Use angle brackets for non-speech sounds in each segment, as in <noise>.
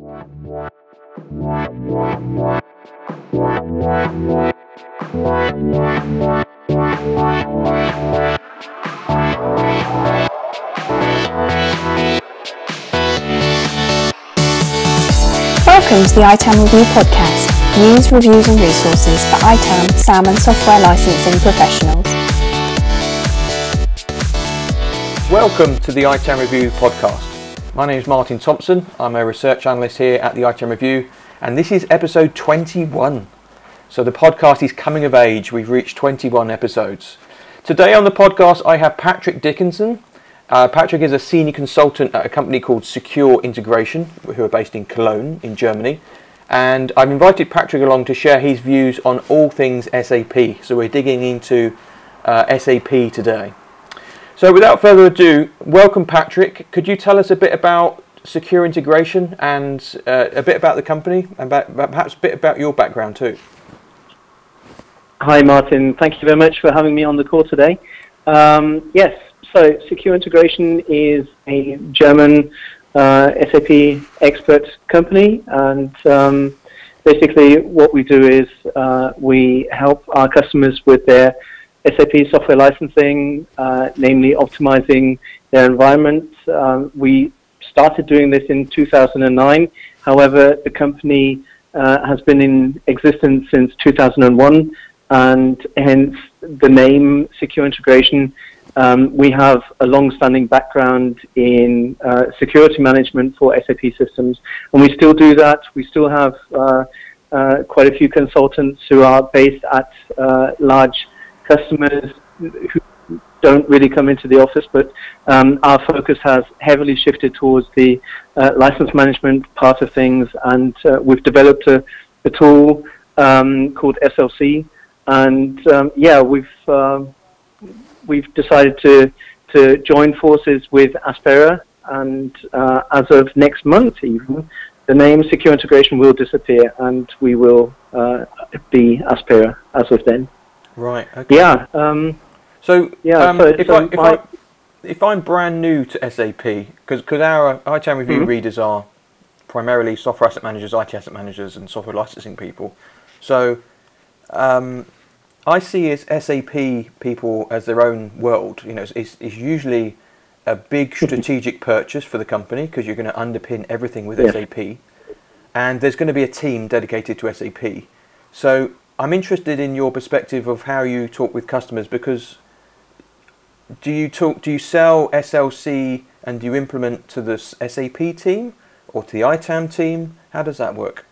Welcome to the ITAM Review podcast, news, reviews and resources for ITAM, SAM and software licensing professionals. Welcome to the ITAM Review podcast. My name is Martin Thompson. I'm a research analyst here at the ITAM Review, and this is episode 21. So the podcast is coming of age. We've reached 21 episodes. Today on the podcast, I have Patrick Dickinson. Uh, Patrick is a senior consultant at a company called Secure Integration, who are based in Cologne, in Germany. And I've invited Patrick along to share his views on all things SAP. So we're digging into uh, SAP today. So without further ado, welcome Patrick. Could you tell us a bit about Secure Integration and uh, a bit about the company and about, perhaps a bit about your background too? Hi Martin, thank you very much for having me on the call today. Um, yes, so Secure Integration is a German uh, SAP expert company and um, basically what we do is uh, we help our customers with their SAP software licensing, uh, namely optimizing their environment. Um, we started doing this in 2009. However, the company uh, has been in existence since 2001, and hence the name Secure Integration. Um, we have a long-standing background in uh, security management for SAP systems, and we still do that. We still have uh, uh, quite a few consultants who are based at uh, large customers who don't really come into the office, but um, our focus has heavily shifted towards the uh, license management part of things, and uh, we've developed a, a tool um, called SLC, and um, yeah, we've um, we've decided to to join forces with Aspera, and uh, as of next month, even the name Secure Integration will disappear, and we will uh, be Aspera as of then. Right. Okay. Yeah. Um, so, yeah. Um, so, if, so I, if, my, I, if I'm brand new to SAP, because our ITAM review Mm-hmm. readers are primarily software asset managers, IT asset managers, and software licensing people. So, um, I see as SAP people as their own world. You know, it's, it's, it's usually a big <laughs> strategic purchase for the company because you're going to underpin everything with Yes. SAP, and there's going to be a team dedicated to SAP. So I'm interested in your perspective of how you talk with customers because do you talk do you sell SLC and do you implement to the SAP team or to the ITAM team? How does that work?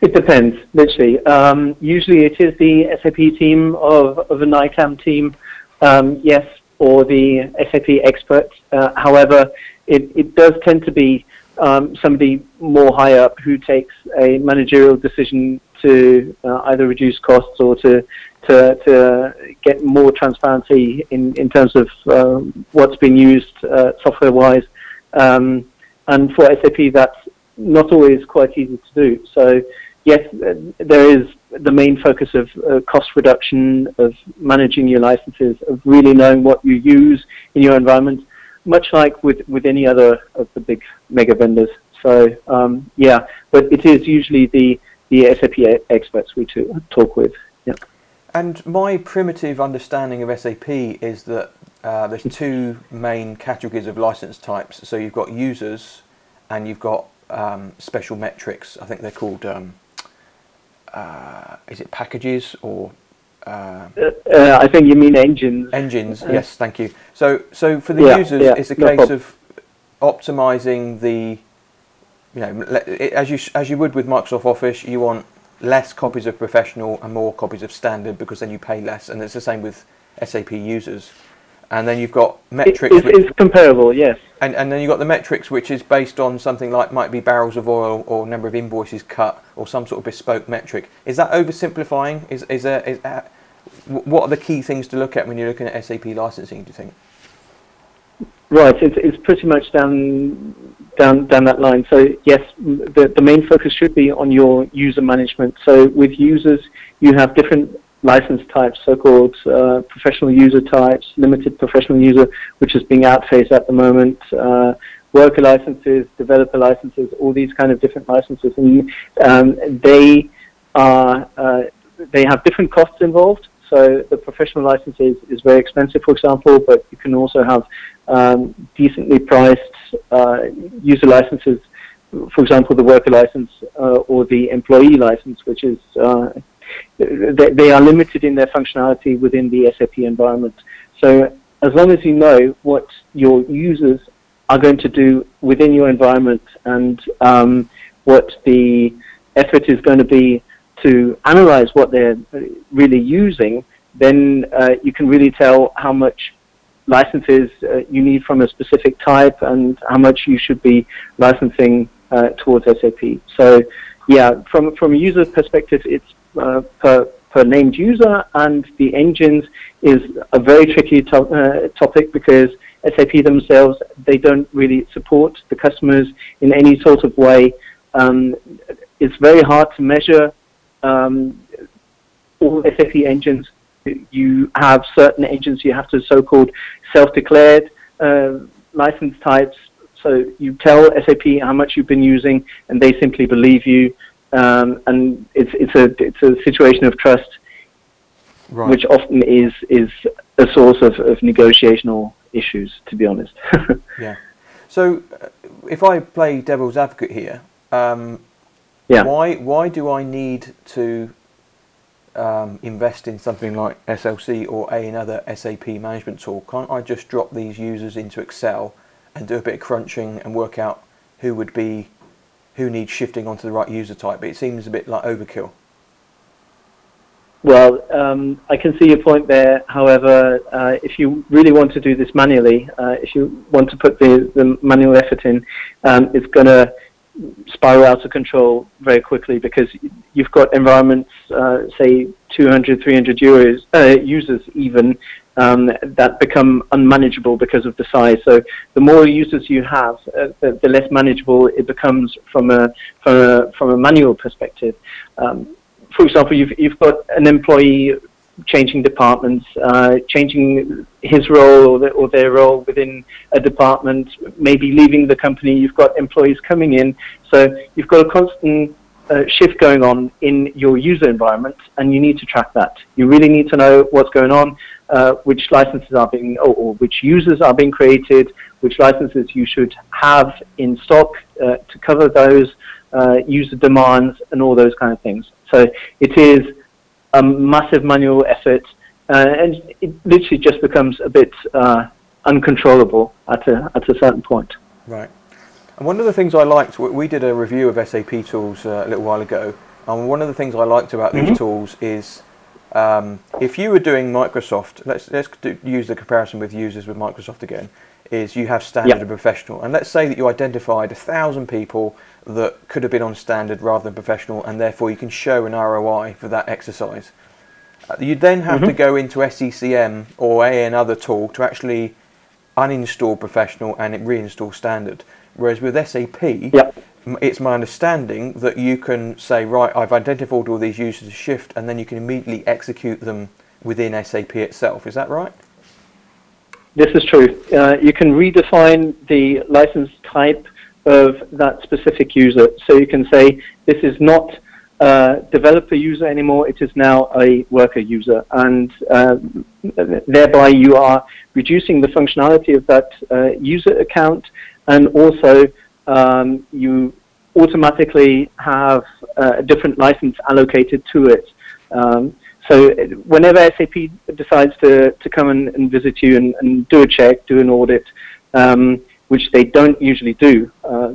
It depends, literally. Um, usually it is the SAP team of, of an ITAM team, um, yes, or the SAP expert. Uh, however, it, it does tend to be um, somebody more high up who takes a managerial decision to uh, either reduce costs or to, to, to get more transparency in, in terms of um, what's being used uh, software-wise. Um, and for SAP, that's not always quite easy to do. So yes, uh, there is the main focus of uh, cost reduction, of managing your licenses, of really knowing what you use in your environment, much like with, with any other of the big mega vendors. So um, yeah, but it is usually the, the SAP experts we talk with. Yeah. And my primitive understanding of SAP is that uh, there's two main categories of license types. So you've got users and you've got um, special metrics. I think they're called, um, uh, is it packages or uh, Uh, I think you mean engines. engines? Uh, yes, thank you. So, so for the Yeah, users, yeah, it's a no case problem. of optimizing the, you know, as you as you would with Microsoft Office, you want less copies of professional and more copies of standard because then you pay less, and it's the same with SAP users. And then you've got metrics, it, which, it's comparable, yes. and, and then you've got the metrics, which is based on something like might be barrels of oil or number of invoices cut or some sort of bespoke metric. Is that oversimplifying? Is is there is what are the key things to look at when you're looking at SAP licensing? Do you think? Right, it's, it's pretty much down down down that line. So yes, the the main focus should be on your user management. So with users, you have different license types, so-called uh, professional user types, limited professional user, which is being outphased at the moment. Uh, worker licenses, developer licenses, all these kind of different licenses, and um, they are uh, they have different costs involved. So the professional license is, is very expensive, for example, but you can also have um, decently priced uh, user licenses. For example, the worker license uh, or the employee license, which is uh, they, they, are limited in their functionality within the SAP environment. So as long as you know what your users are going to do within your environment and um, what the effort is going to be to analyze what they're really using, then uh, you can really tell how much licenses uh, you need from a specific type and how much you should be licensing uh, towards SAP. So, yeah, from from a user perspective, it's uh, per per named user, and the engines is a very tricky to- uh, topic because SAP themselves they don't really support the customers in any sort of way. Um, it's very hard to measure um, all SAP engines. You have certain engines you have to so-called self-declared uh, license types. So you tell SAP how much you've been using, and they simply believe you. Um, and it's it's a it's a situation of trust, right. which often is is a source of, of negotiational issues. To be honest. <laughs> yeah. So, uh, if I play devil's advocate here, um, yeah. Why why do I need to um, invest in something like SLC or a another SAP management tool? Can't I just drop these users into Excel and do a bit of crunching and work out who would be who needs shifting onto the right user type? But it seems a bit like overkill. Well, um, I can see your point there. However, uh, if you really want to do this manually, uh, if you want to put the, the manual effort in, um, it's going to spiral out of control very quickly because you've got environments, uh, say 200, 300 euros, uh, users even, um, that become unmanageable because of the size. So the more users you have, uh, the, the, less manageable it becomes from a from a from a manual perspective. Um, for example, you've you've got an employee changing departments, uh, changing his role or, the, or, their role within a department, maybe leaving the company. You've got employees coming in, so you've got a constant uh, shift going on in your user environment, and you need to track that. You really need to know what's going on, uh, which licenses are being, or, or, which users are being created, which licenses you should have in stock uh, to cover those uh, user demands, and all those kind of things. So it is a massive manual effort, uh, and it literally just becomes a bit uh, uncontrollable at a at a certain point. Right. And one of the things I liked, we did a review of SAP tools uh, a little while ago, and one of the things I liked about mm-hmm. these tools is um, if you were doing Microsoft, let's let's do, use the comparison with users with Microsoft again. Is you have standard yep. and professional, and let's say that you identified a thousand people that could have been on standard rather than professional, and therefore you can show an ROI for that exercise. Uh, you then have mm-hmm. to go into SCCM or a another tool to actually uninstall professional and reinstall standard. Whereas with SAP, yep. it's my understanding that you can say, right, I've identified all these users to shift, and then you can immediately execute them within SAP itself. Is that right? This is true. Uh, you can redefine the license type of that specific user. So you can say this is not a developer user anymore, it is now a worker user. And uh, thereby you are reducing the functionality of that uh, user account and also um, you automatically have uh, a different license allocated to it. Um, so whenever SAP decides to, to come and, and visit you and, and, do a check, do an audit, um, which they don't usually do, uh,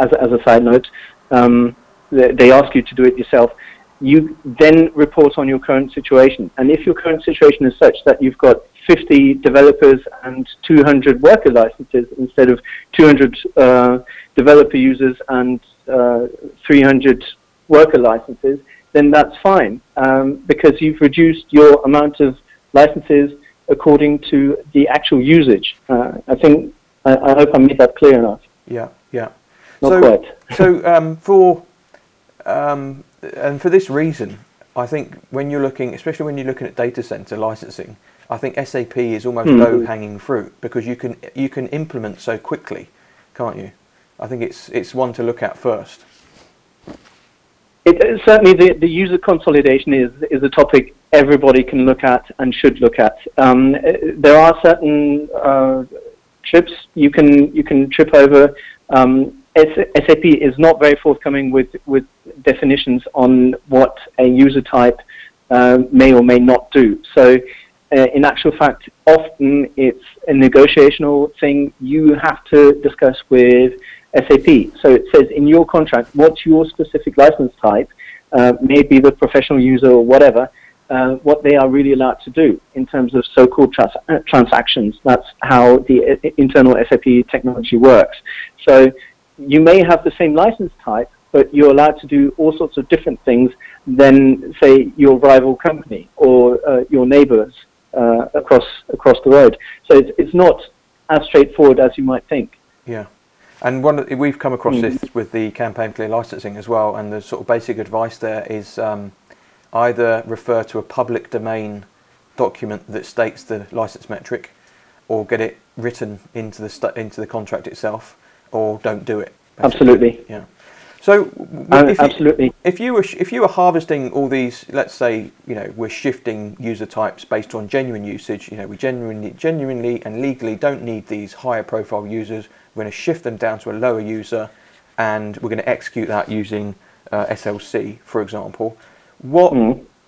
as, as a side note, um, they, they ask you to do it yourself. You then report on your current situation. And if your current situation is such that you've got 50 developers and 200 worker licenses instead of 200 uh, developer users and uh, 300 worker licenses, then that's fine um, because you've reduced your amount of licenses according to the actual usage. Uh, I think I, I, hope I made that clear enough. Yeah, yeah. Not so, quite. <laughs> so um, for um, and for this reason, I think when you're looking, especially when you're looking at data center licensing, I think SAP is almost mm. low hanging fruit because you can you can implement so quickly can't you? I think it's it's one to look at first. It, certainly, the, the user consolidation is is a topic everybody can look at and should look at. Um, there are certain uh, trips you can you can trip over. Um, SAP is not very forthcoming with with definitions on what a user type uh, may or may not do. So, uh, in actual fact, often it's a negotiational thing you have to discuss with SAP. So it says in your contract what's your specific license type, uh, maybe the professional user or whatever, uh, what they are really allowed to do in terms of so-called trans- uh, transactions. That's how the uh, internal SAP technology works. So you may have the same license type, but you're allowed to do all sorts of different things than, say, your rival company or uh, your neighbors uh, across across the road. So it's, it's not as straightforward as you might think. Yeah. And one the, we've come across Mm. this with the campaign clear licensing as well. And the sort of basic advice there is um, either refer to a public domain document that states the license metric, or get it written into the stu- into the contract itself, or don't do it. basically. Absolutely. Yeah. So Uh, if you- absolutely. if you were sh- if you were harvesting all these, let's say you know we're shifting user types based on genuine usage. You know we genuinely, genuinely and legally don't need these higher profile users. We're going to shift them down to a lower user, and we're going to execute that using uh, SLC, for example. What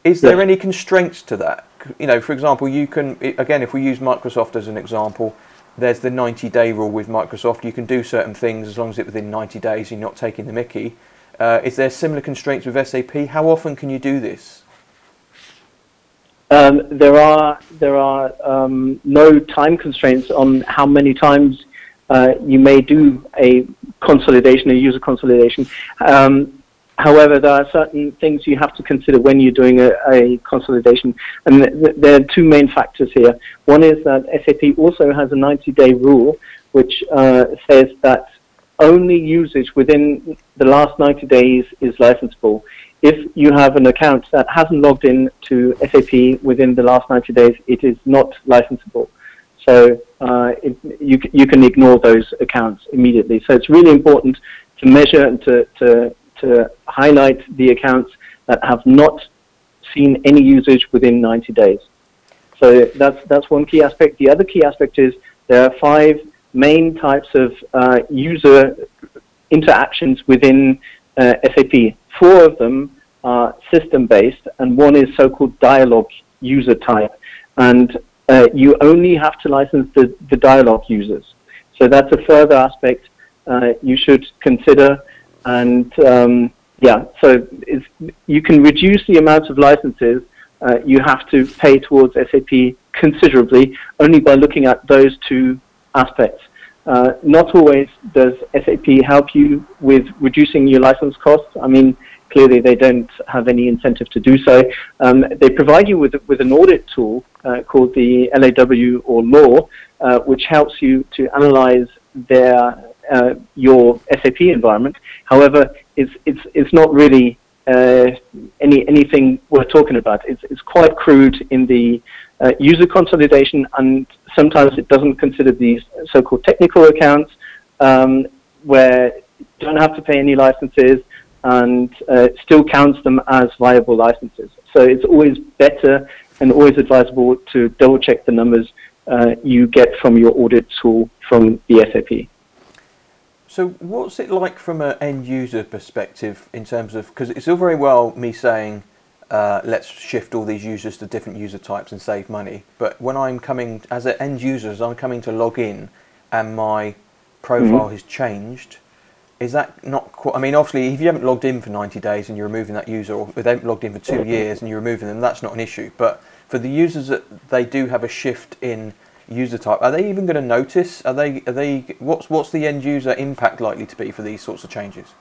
is Mm. there Yes. any constraints to that? You know, for example, you can again if we use Microsoft as an example. There's the 90 day rule with Microsoft. You can do certain things as long as it's within 90 days. You're not taking the Mickey. Uh, is there similar constraints with SAP? How often can you do this? Um, there are there are um, no time constraints on how many times uh, you may do a consolidation, a user consolidation. Um, however, there are certain things you have to consider when you're doing a, a consolidation, and th- th- there are two main factors here. One is that SAP also has a 90-day rule, which uh, says that only usage within the last 90 days is licensable. If you have an account that hasn't logged in to SAP within the last 90 days, it is not licensable. So uh, it, you, you can ignore those accounts immediately. So it's really important to measure and to, to, to highlight the accounts that have not seen any usage within 90 days. So that's, that's one key aspect. The other key aspect is there are five main types of uh, user interactions within uh, SAP. Four of them are system-based, and one is so-called dialogue user type. And uh, you only have to license the, the dialogue users. So that's a further aspect uh, you should consider. And um, yeah, so you can reduce the amount of licenses uh, you have to pay towards SAP considerably only by looking at those two aspects. Uh, not always does SAP help you with reducing your license costs. I mean, clearly they don't have any incentive to do so. Um, they provide you with, with an audit tool uh, called the LAW or law, uh, which helps you to analyze their uh, your SAP environment. However, it's it's it's not really uh, any anything worth talking about. It's it's quite crude in the uh, user consolidation, and sometimes it doesn't consider these so-called technical accounts, um, where you don't have to pay any licenses, and uh, still counts them as viable licenses. So it's always better and always advisable to double-check the numbers uh, you get from your audit tool from the SAP. So, what's it like from an end user perspective in terms of because it's all very well me saying uh, let's shift all these users to different user types and save money, but when I'm coming as an end user, as I'm coming to log in and my profile has changed, is that not quite? I mean, obviously, if you haven't logged in for 90 days and you're removing that user, or if they haven't logged in for two years and you're removing them, that's not an issue. But for the users that they do have a shift in user type, are they even going to notice? Are they? Are they? What's what's the end user impact likely to be for these sorts of changes?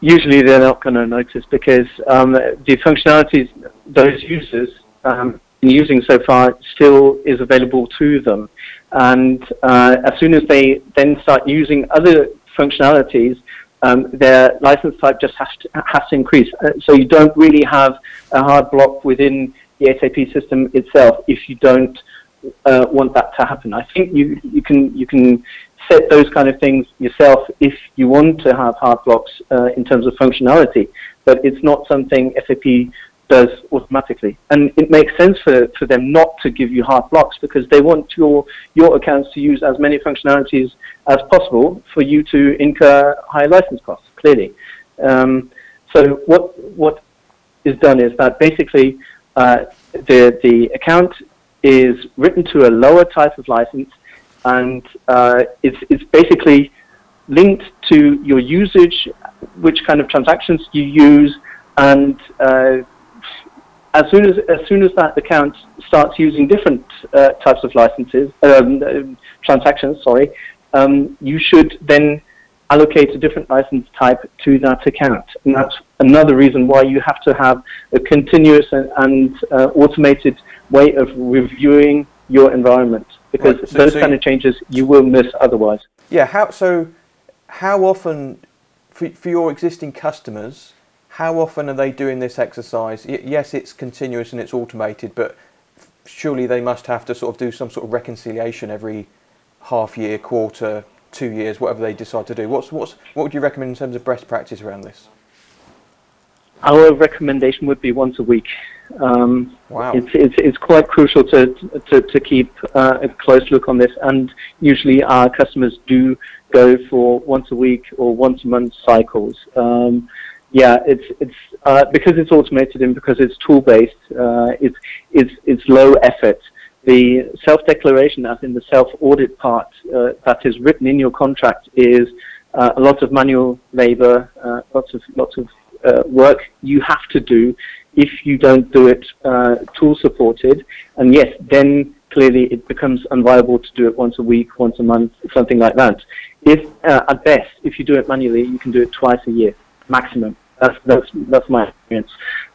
usually they're not going to notice because um, the functionalities those users um, using so far still is available to them. And uh, as soon as they then start using other functionalities, um, their license type just has to, has to increase. Uh, so you don't really have a hard block within the SAP system itself if you don't uh, want that to happen. I think you you can you can set those kind of things yourself if you want to have hard blocks uh, in terms of functionality, but it's not something SAP does automatically. And it makes sense for, for them not to give you hard blocks because they want your, your accounts to use as many functionalities as possible for you to incur high license costs, clearly. Um, so what, what is done is that basically uh, the, the account is written to a lower type of license and uh, it's, it's basically linked to your usage, which kind of transactions you use, and uh, as soon as as soon as that account starts using different uh, types of licenses um, transactions, sorry, um, you should then allocate a different license type to that account, and that's another reason why you have to have a continuous and, and uh, automated way of reviewing your environment because right. so, those so kind of changes you will miss otherwise. Yeah. How so? How often for, for your existing customers? how often are they doing this exercise? Y- yes, it's continuous and it's automated, but surely they must have to sort of do some sort of reconciliation every half year, quarter, two years, whatever they decide to do. What's what's what would you recommend in terms of best practice around this? Our recommendation would be once a week. Um, wow. It's, it's, it's quite crucial to, to, to keep uh, a close look on this, and usually our customers do go for once a week or once a month cycles. Um, yeah, it's it's uh, because it's automated and because it's tool based. Uh, it's it's it's low effort. The self declaration, as in the self audit part uh, that is written in your contract, is uh, a lot of manual labor, uh, lots of lots of uh, work you have to do. If you don't do it tool supported, and yes, then clearly it becomes unviable to do it once a week, once a month, something like that. If at best, if you do it manually, you can do it twice a year maximum. That's that's that's my experience.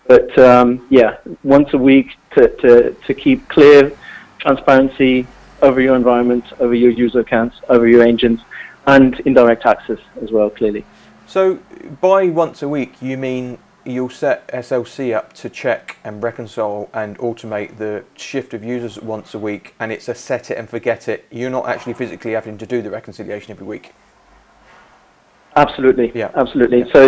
But um, yeah, once a week to, to, to keep clear transparency over your environment, over your user accounts, over your engines, and indirect access as well. Clearly. So by once a week, you mean you'll set SLC up to check and reconcile and automate the shift of users once a week, and it's a set it and forget it. You're not actually physically having to do the reconciliation every week. Absolutely. Yeah. Absolutely. Yeah. So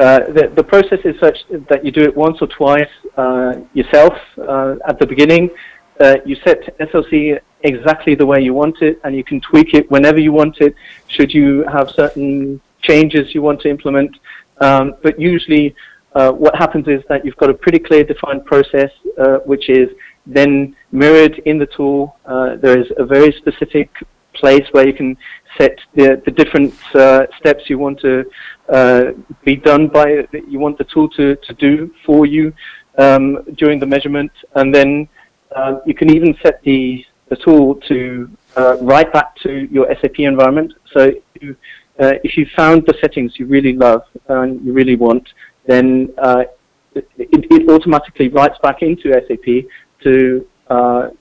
uh, the, the process is such that you do it once or twice uh, yourself uh, at the beginning. Uh, you set SLC exactly the way you want it, and you can tweak it whenever you want it. Should you have certain changes you want to implement, um, but usually uh, what happens is that you've got a pretty clear defined process, uh, which is then mirrored in the tool. there is a very specific place where you can set the, the different uh, steps you want to uh, be done by, that you want the tool to, to do for you um, during the measurement. And then uh, you can even set the, the tool to uh, write back to your SAP environment. So you, uh, if you found the settings you really love and you really want, then uh, it, it, automatically writes back into SAP to,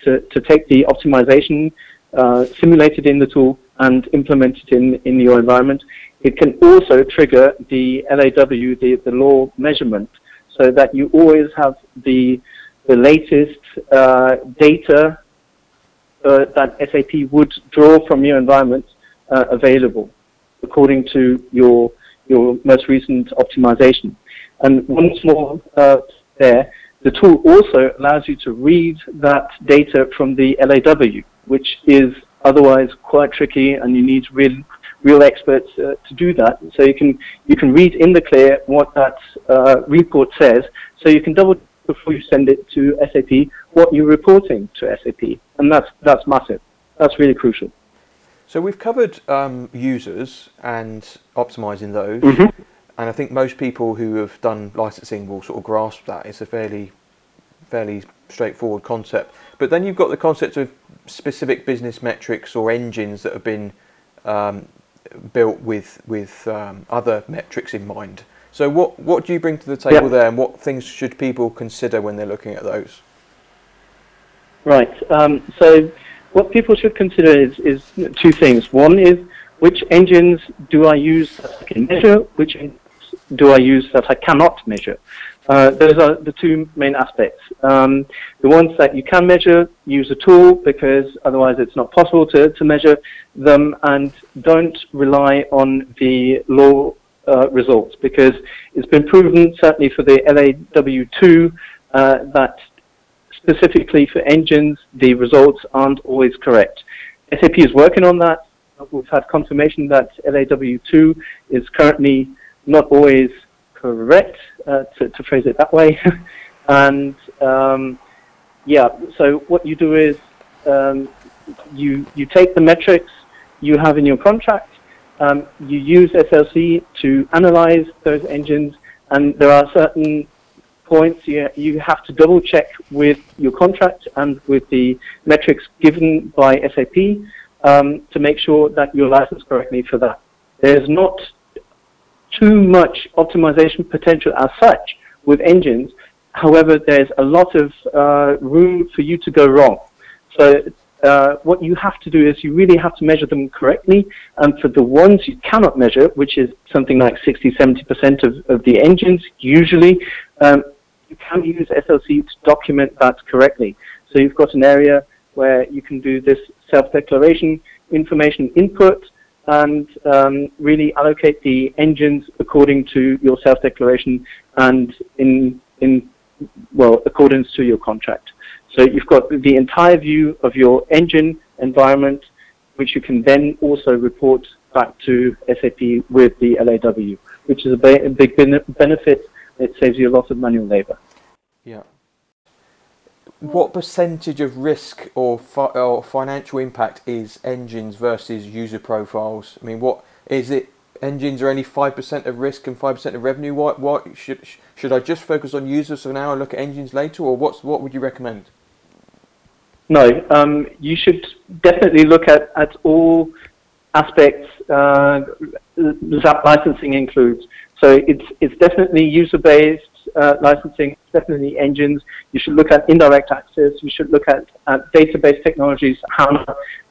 to, to take the optimization uh, simulated in the tool and implemented in, in your environment. It can also trigger the LAW, the, the law measurement, so that you always have the, the latest uh, data uh, that SAP would draw from your environment uh, available according to your, your most recent optimization. And once more uh, there, the tool also allows you to read that data from the LAW which is otherwise quite tricky, and you need real real experts uh, to do that. So you can you can read in the clear what that uh, report says, so you can double before you send it to SAP what you're reporting to SAP, and that's that's massive. That's really crucial. So we've covered um, users and optimizing those, mm-hmm. and I think most people who have done licensing will sort of grasp that. It's a fairly fairly straightforward concept. But then you've got the concept of specific business metrics or engines that have been um, built with with um, other metrics in mind. So what what do you bring to the table there, and what things should people consider when they're looking at those? Right. Um, so what people should consider is, is two things. One is which engines do I use that I can measure, which do I use that I cannot measure. Uh, those are the two main aspects. Um, the ones that you can measure, use a tool because otherwise it's not possible to, to measure them, and don't rely on the law uh, results because it's been proven, certainly for the LAW2, uh, that specifically for engines, the results aren't always correct. SAP is working on that. We've had confirmation that LAW2 is currently not always correct, uh, to, to, phrase it that way. <laughs> and um, yeah, so what you do is um, you you take the metrics you have in your contract, um, you use SLC to analyze those engines, and there are certain points you, you have to double check with your contract and with the metrics given by SAP um, to make sure that you're licensed correctly for that. There's not too much optimization potential as such with engines. However, there's a lot of uh, room for you to go wrong. So uh, what you have to do is you really have to measure them correctly. And for the ones you cannot measure, which is something like 60, 70% of, of the engines, usually, um, you can use SLC to document that correctly. So you've got an area where you can do this self-declaration information input and um, really allocate the engines according to your self-declaration and in, in well, accordance to your contract. So you've got the entire view of your engine environment, which you can then also report back to SAP with the LAW, which is a, a big benefit. It saves you a lot of manual labor. Yeah. What percentage of risk or, fi- or financial impact is engines versus user profiles? I mean, what is it? Engines are only five percent of risk and five percent of revenue. What what should should I just focus on users for now and look at engines later, or what's what would you recommend? No, um, you should definitely look at, at all aspects uh, SAP licensing includes. So it's, it's definitely user-based uh, licensing, definitely engines. You should look at indirect access. You should look at, at database technologies, HANA,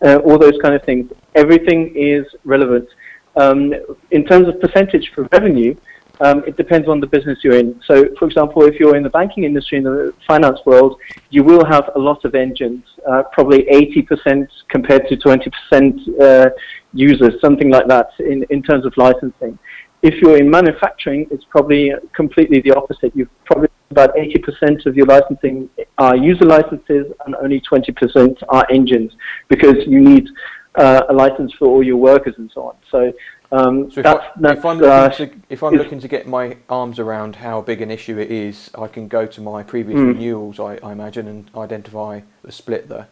uh, all those kind of things. Everything is relevant. Um, in terms of percentage for revenue, um, it depends on the business you're in. So, for example, if you're in the banking industry, in the finance world, you will have a lot of engines, uh, probably 80% compared to 20% uh, users, something like that in, in terms of licensing. If you're in manufacturing, it's probably completely the opposite. You've probably about 80% of your licensing are user licenses and only 20% are engines because you need uh, a license for all your workers and so on. So um, so if, I, if, I'm uh, to, if I'm looking to get my arms around how big an issue it is, I can go to my previous mm. renewals, I, I, imagine, and identify the split there.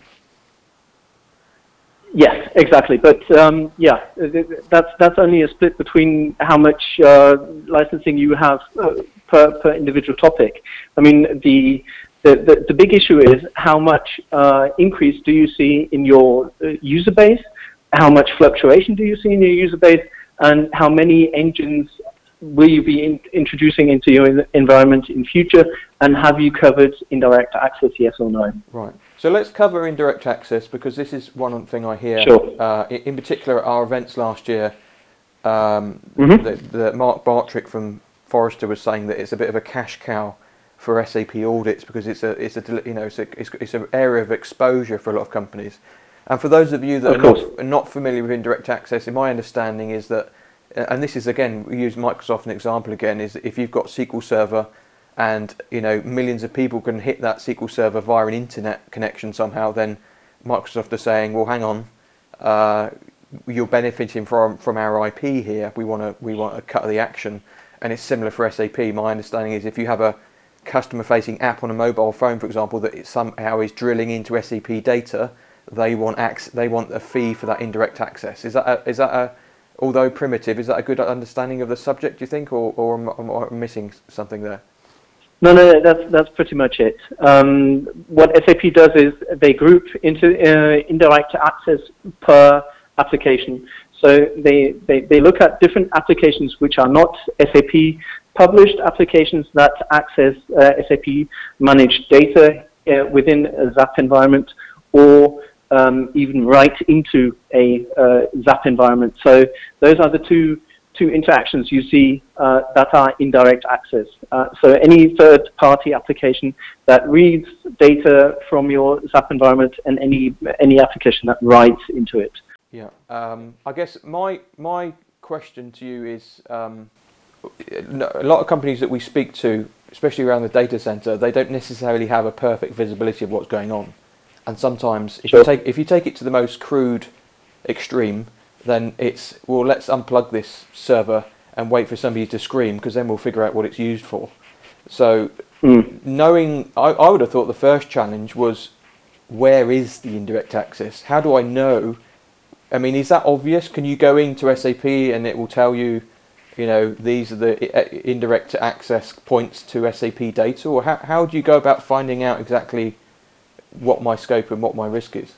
Yes, exactly. But um, yeah, that's that's only a split between how much uh, licensing you have uh, per per individual topic. I mean, the the, the, the big issue is how much uh, increase do you see in your uh, user base? How much fluctuation do you see in your user base? and how many engines will you be in, introducing into your environment in future, and have you covered indirect access, yes or no? Right. So let's cover indirect access because this is one thing I hear. Sure. Uh, in particular, at our events last year, um, mm-hmm. the, the Mark Bartrick from Forrester was saying that it's a bit of a cash cow for SAP audits because it's a it's a you know it's a it's, it's an area of exposure for a lot of companies. And for those of you that of are not, not, familiar with indirect access, in my understanding is that, uh, and this is again, we use Microsoft an example again, is if you've got SQL Server and you know millions of people can hit that SQL Server via an internet connection somehow, then Microsoft are saying, well, hang on, uh, you're benefiting from from our IP here. We want to we want a cut of the action, and it's similar for SAP. My understanding is if you have a customer-facing app on a mobile phone, for example, that it somehow is drilling into SAP data they want ac- they want a fee for that indirect access. Is that a, is that a although primitive, is that a good understanding of the subject? Do you think, or or am, I missing something there? No, no, that's that's pretty much it. Um, what SAP does is they group into uh, indirect access per application. So they, they, they look at different applications which are not SAP published applications that access uh, SAP managed data uh, within a SAP environment or um, even right into a uh, SAP environment. So those are the two two interactions you see uh, that are indirect access. Uh, so any third-party application that reads data from your SAP environment and any any application that writes into it. Yeah, um, I guess my my question to you is um, a lot of companies that we speak to, especially around the data center, they don't necessarily have a perfect visibility of what's going on, and sometimes if sure. you take if you take it to the most crude extreme then it's well let's unplug this server and wait for somebody to scream because then we'll figure out what it's used for. So mm. knowing, I, I would have thought the first challenge was where is the indirect access? How do I know? I mean, is that obvious? Can you go into SAP and it will tell you, you know, these are the indirect access points to SAP data, or how how do you go about finding out exactly what my scope and what my risk is?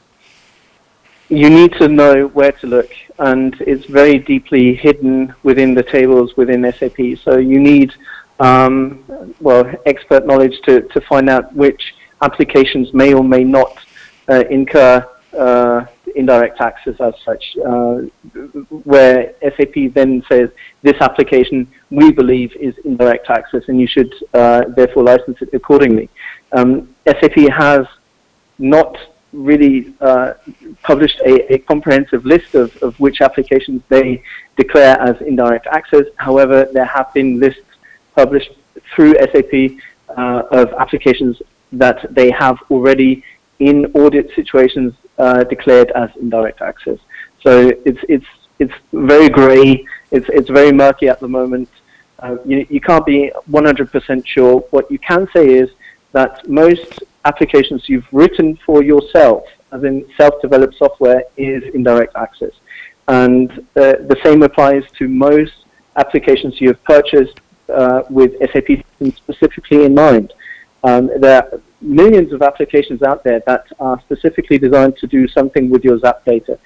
You need to know where to look, and it's very deeply hidden within the tables within SAP. So you need, um, well, expert knowledge to, to find out which applications may or may not uh, incur uh, indirect access as such, uh, where SAP then says this application we believe is indirect access, and you should uh, therefore license it accordingly. Um, SAP has not really uh, published a, a, comprehensive list of, of which applications they declare as indirect access. However, there have been lists published through SAP uh, of applications that they have already in audit situations uh, declared as indirect access. So it's it's it's very grey. It's it's very murky at the moment. Uh, you, you can't be 100% sure. What you can say is that most applications you've written for yourself, as in self-developed software, is indirect access. And uh, the same applies to most applications you have purchased uh, with SAP specifically in mind. Um, there are millions of applications out there that are specifically designed to do something with your SAP data.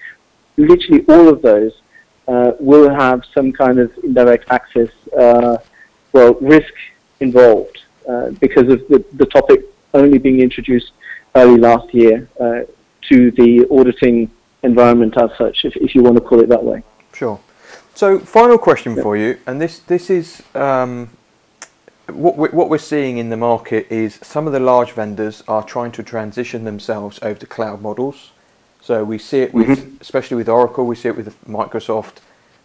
Literally all of those uh, will have some kind of indirect access, uh, well, risk involved uh, because of the, the topic only being introduced early last year uh, to the auditing environment as such, if, if you want to call it that way. Sure. So, final question yeah. for you, and this this is um, what we, what we're seeing in the market is some of the large vendors are trying to transition themselves over to cloud models. So we see it with, mm-hmm. especially with Oracle, we see it with Microsoft,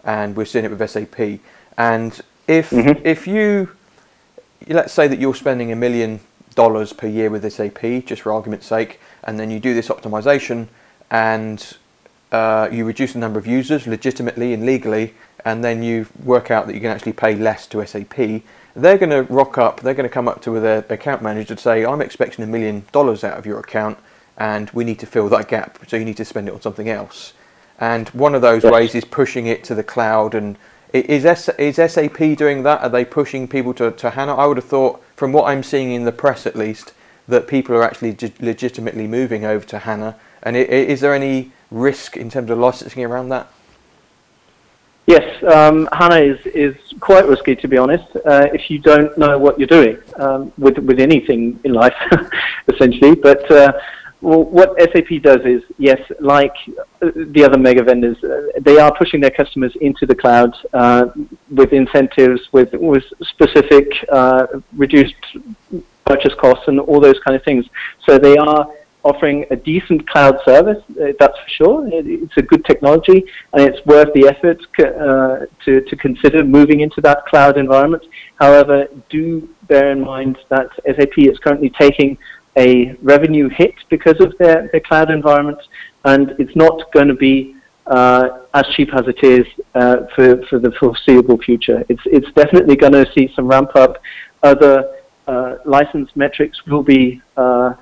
and we're seeing it with SAP. And if mm-hmm. if you let's say that you're spending a million dollars per year with SAP, just for argument's sake, and then you do this optimization and uh, you reduce the number of users legitimately and legally, and then you work out that you can actually pay less to SAP. They're going to rock up, they're going to come up to their account manager to say, I'm expecting a million dollars out of your account, and we need to fill that gap, so you need to spend it on something else. And one of those ways is pushing it to the cloud and is, S, is SAP doing that? Are they pushing people to, to HANA? I would have thought, from what I'm seeing in the press at least, that people are actually legitimately moving over to HANA. And is there any risk in terms of licensing around that? Yes, um, HANA is, is quite risky to be honest. Uh, if you don't know what you're doing um, with with anything in life, <laughs> essentially. But uh, well, what SAP does is, yes, like the other mega vendors, uh, they are pushing their customers into the cloud uh, with incentives, with, with specific uh, reduced purchase costs and all those kind of things. So they are offering a decent cloud service, uh, that's for sure. It, it's a good technology and it's worth the effort uh, to, to consider moving into that cloud environment. However, do bear in mind that SAP is currently taking a revenue hit because of their, their cloud environment, and it's not going to be uh, as cheap as it is uh, for, for the foreseeable future. It's, it's definitely going to see some ramp up. Other uh, license metrics will be uh,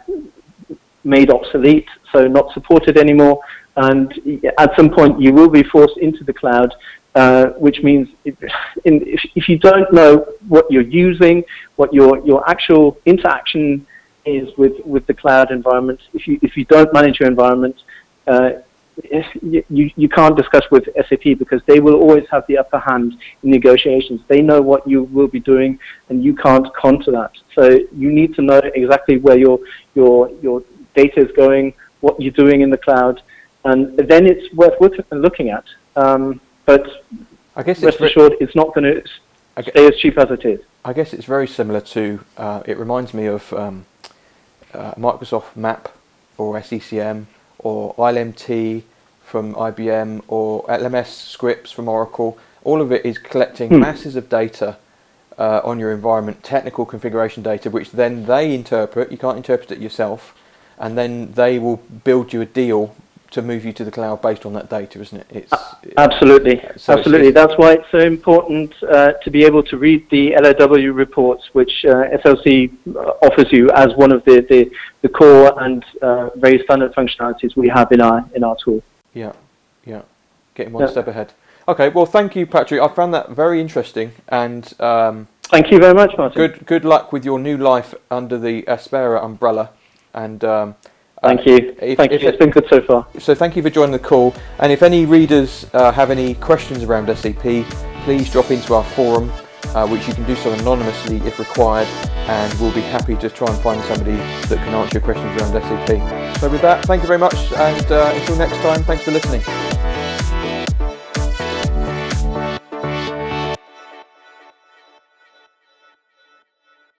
made obsolete, so not supported anymore. And at some point, you will be forced into the cloud, uh, which means it, in, if, if you don't know what you're using, what your, your actual interaction is with, with the cloud environment. If you if you don't manage your environment, uh, you, you can't discuss with SAP because they will always have the upper hand in negotiations. They know what you will be doing, and you can't counter that. So you need to know exactly where your your your data is going, what you're doing in the cloud, and then it's worth looking at. Um, but I guess it's rest ve- assured it's not going to stay as cheap as it is. I guess it's very similar to. Uh, it reminds me of um, uh, Microsoft Map or SCCM or ILMT from IBM or LMS scripts from Oracle. All of it is collecting Hmm. masses of data uh, on your environment, technical configuration data, which then they interpret. You can't interpret it yourself, and then they will build you a deal to move you to the cloud based on that data, isn't it? It's Absolutely, So absolutely. it's- That's why it's so important uh, to be able to read the LAW reports, which uh, SLC uh, offers you as one of the, the, the core and uh, very standard functionalities we have in our in our tool. Yeah, yeah, getting one Yeah. step ahead. Okay, well, thank you, Patrick. I found that very interesting, and um, Thank you very much, Martin. good good luck with your new life under the Aspera umbrella. And um, Thank uh, you. if- Thank if you. it- It's been good so far. so thank you for joining the call. And if any readers uh, have any questions around SAP, please drop into our forum, uh, which you can do so anonymously if required, and we'll be happy to try and find somebody that can answer your questions around SAP. So with that, thank you very much, and uh, until next time, thanks for listening.